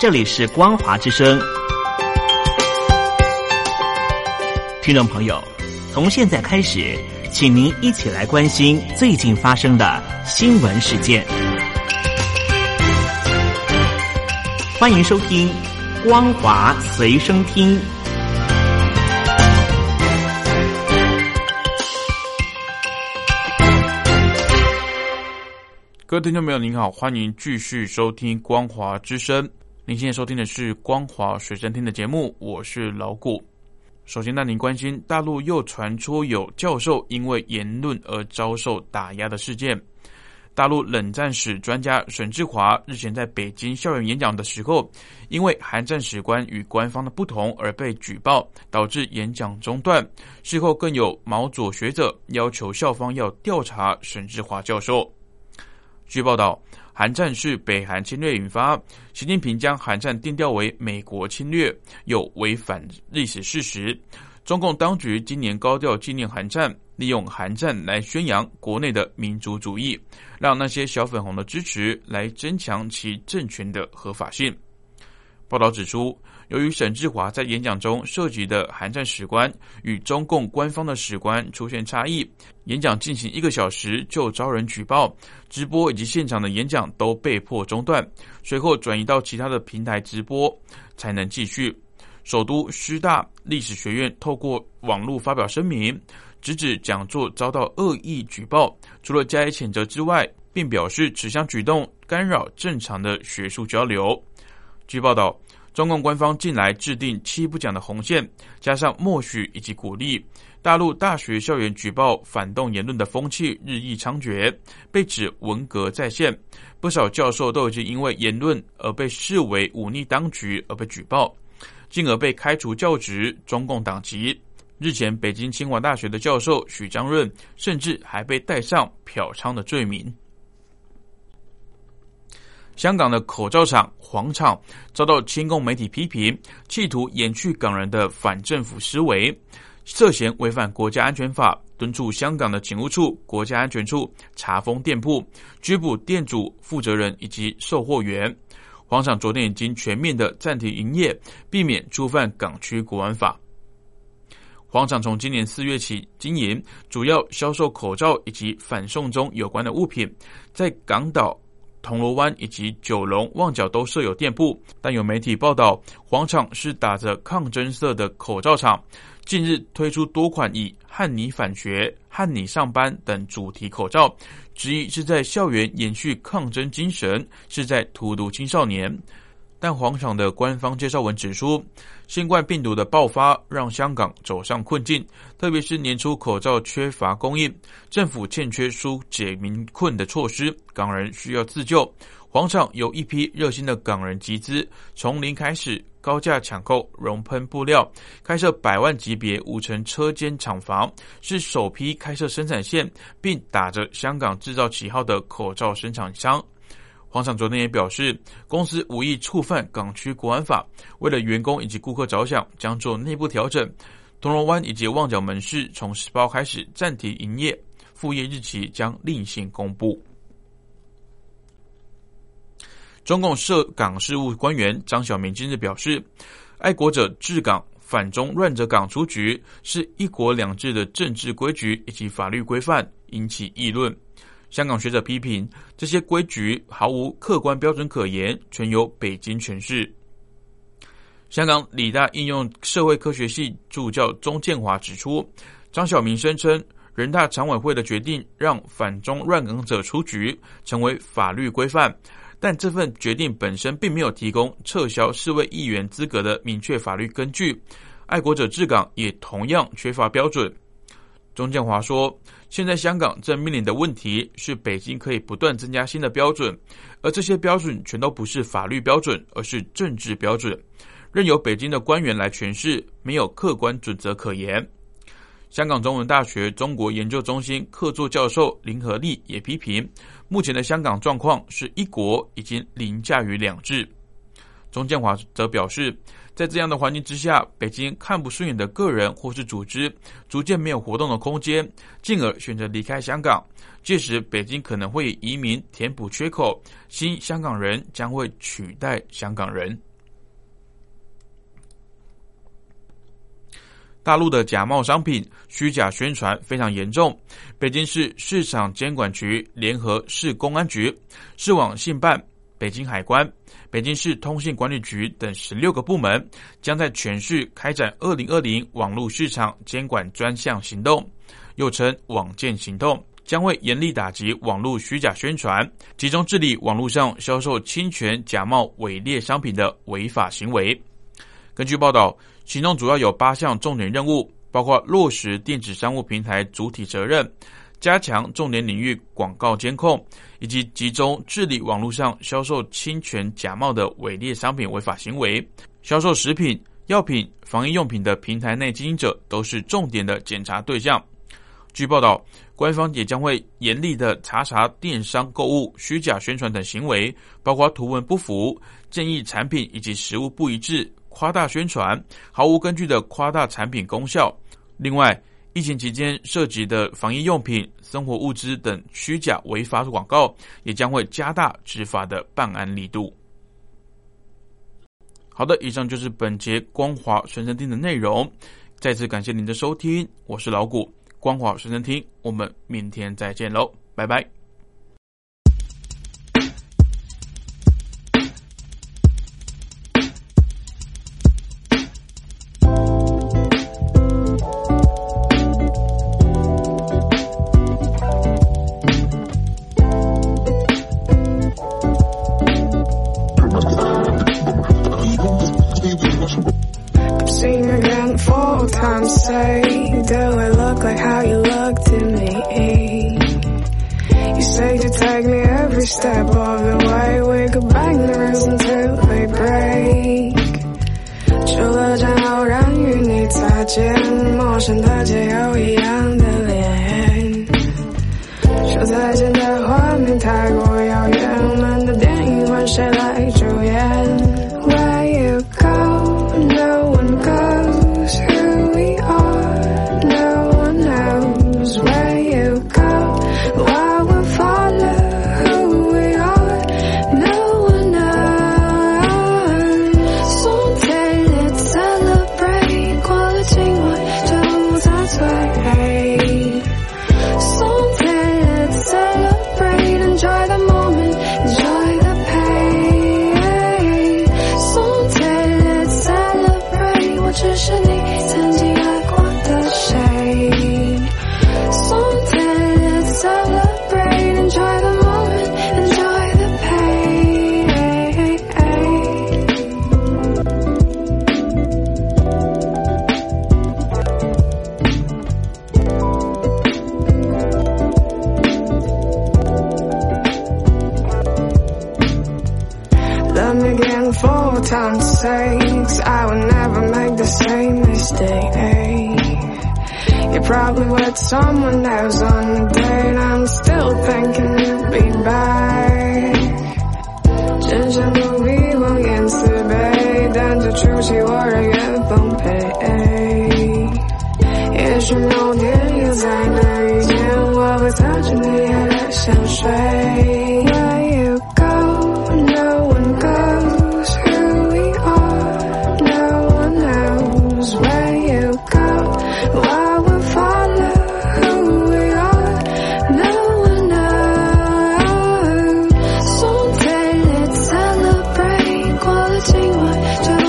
这里是光华之声，听众朋友，从现在开始，请您一起来关心最近发生的新闻事件。欢迎收听光华随身听。各位听众朋友，您好，欢迎继续收听光华之声。您现在收听的是光华水声听的节目，我是老谷。首先，带您关心大陆又传出有教授因为言论而遭受打压的事件。大陆冷战史专家沈志华日前在北京校园演讲的时候，因为韩战史观与官方的不同而被举报，导致演讲中断。事后更有毛左学者要求校方要调查沈志华教授。据报道。韩战是北韩侵略引发，习近平将韩战定调为美国侵略，有违反历史事实。中共当局今年高调纪念韩战，利用韩战来宣扬国内的民族主义，让那些小粉红的支持来增强其政权的合法性。报道指出。由于沈志华在演讲中涉及的韩战史观与中共官方的史观出现差异，演讲进行一个小时就遭人举报，直播以及现场的演讲都被迫中断，随后转移到其他的平台直播才能继续。首都师大历史学院透过网络发表声明，直指讲座遭到恶意举报，除了加以谴责之外，并表示此项举动干扰正常的学术交流。据报道。中共官方近来制定七不讲的红线，加上默许以及鼓励，大陆大学校园举报反动言论的风气日益猖獗，被指文革再现，不少教授都已经因为言论而被视为忤逆当局而被举报，进而被开除教职、中共党籍。日前，北京清华大学的教授许章润甚至还被带上嫖娼的罪名。香港的口罩厂黄厂遭到亲共媒体批评，企图掩去港人的反政府思维，涉嫌违反国家安全法，敦促香港的警务处、国家安全处查封店铺，拘捕店主、负责人以及售货员。黄厂昨天已经全面的暂停营业，避免触犯港区国安法。黄厂从今年四月起经营，主要销售口罩以及反送中有关的物品，在港岛。铜锣湾以及九龙、旺角都设有店铺，但有媒体报道，黄厂是打着抗争色的口罩厂。近日推出多款以“汉你返学”“汉你上班”等主题口罩，执意是在校园延续抗争精神，是在荼毒青少年。但黄厂的官方介绍文指出，新冠病毒的爆发让香港走上困境，特别是年初口罩缺乏供应，政府欠缺疏解民困的措施，港人需要自救。黄厂有一批热心的港人集资，从零开始，高价抢购熔喷布料，开设百万级别五层车间厂房，是首批开设生产线，并打着香港制造旗号的口罩生产商。黄厂昨天也表示，公司无意触犯港区国安法，为了员工以及顾客着想，将做内部调整。铜锣湾以及旺角门市从十八号开始暂停营业，复业日期将另行公布。中共涉港事务官员张晓明今日表示，爱国者治港，反中乱者港出局，是一国两制的政治规矩以及法律规范，引起议论。香港学者批评这些规矩毫无客观标准可言，全由北京诠释。香港理大应用社会科学系助教钟建华指出，张晓明声称人大常委会的决定让反中乱港者出局，成为法律规范，但这份决定本身并没有提供撤销四位议员资格的明确法律根据。爱国者治港也同样缺乏标准。钟建华说：“现在香港正面临的问题是，北京可以不断增加新的标准，而这些标准全都不是法律标准，而是政治标准，任由北京的官员来诠释，没有客观准则可言。”香港中文大学中国研究中心客座教授林和利也批评，目前的香港状况是一国已经凌驾于两制。钟建华则表示。在这样的环境之下北京看不顺眼的个人或是组织逐渐没有活动的空间进而选择离开香港。届时北京可能会移民填补缺口新香港人将会取代香港人。大陆的假冒商品虚假宣传非常严重北京市市场监管局联合市公安局市网信办北京海关、北京市通信管理局等十六个部门，将在全市开展二零二零网络市场监管专项行动，又称“网建行动”。将会严厉打击网络虚假宣传，集中治理网络上销售侵权、假冒伪劣商品的违法行为。根据报道，行动主要有八项重点任务，包括落实电子商务平台主体责任，加强重点领域广告监控，以及集中治理网络上销售侵权、假冒的伪劣商品违法行为。销售食品、药品、防疫用品的平台内经营者都是重点的检查对象。据报道，官方也将会严厉的查查电商购物虚假宣传等行为，包括图文不符、建议产品以及实物不一致、夸大宣传、毫无根据的夸大产品功效。另外，疫情期间涉及的防疫用品、生活物资等虚假违法广告，也将会加大执法的办案力度。好的，以上就是本节光华随身听的内容。再次感谢您的收听，我是老谷。光华随身听，我们明天再见喽，拜拜。say, do I look like how you look to me? You say you take me every step of the way. We could bang the rules until they break. 除了占有人与你擦肩，陌生的街有一样的脸，说再见。time takes I will never make the same mistake You probably with someone else on the date I'm still thinking you'd be back. Ginger movie long yesterday Then the truth you are again Pompeii Yes, you know the designer 另外就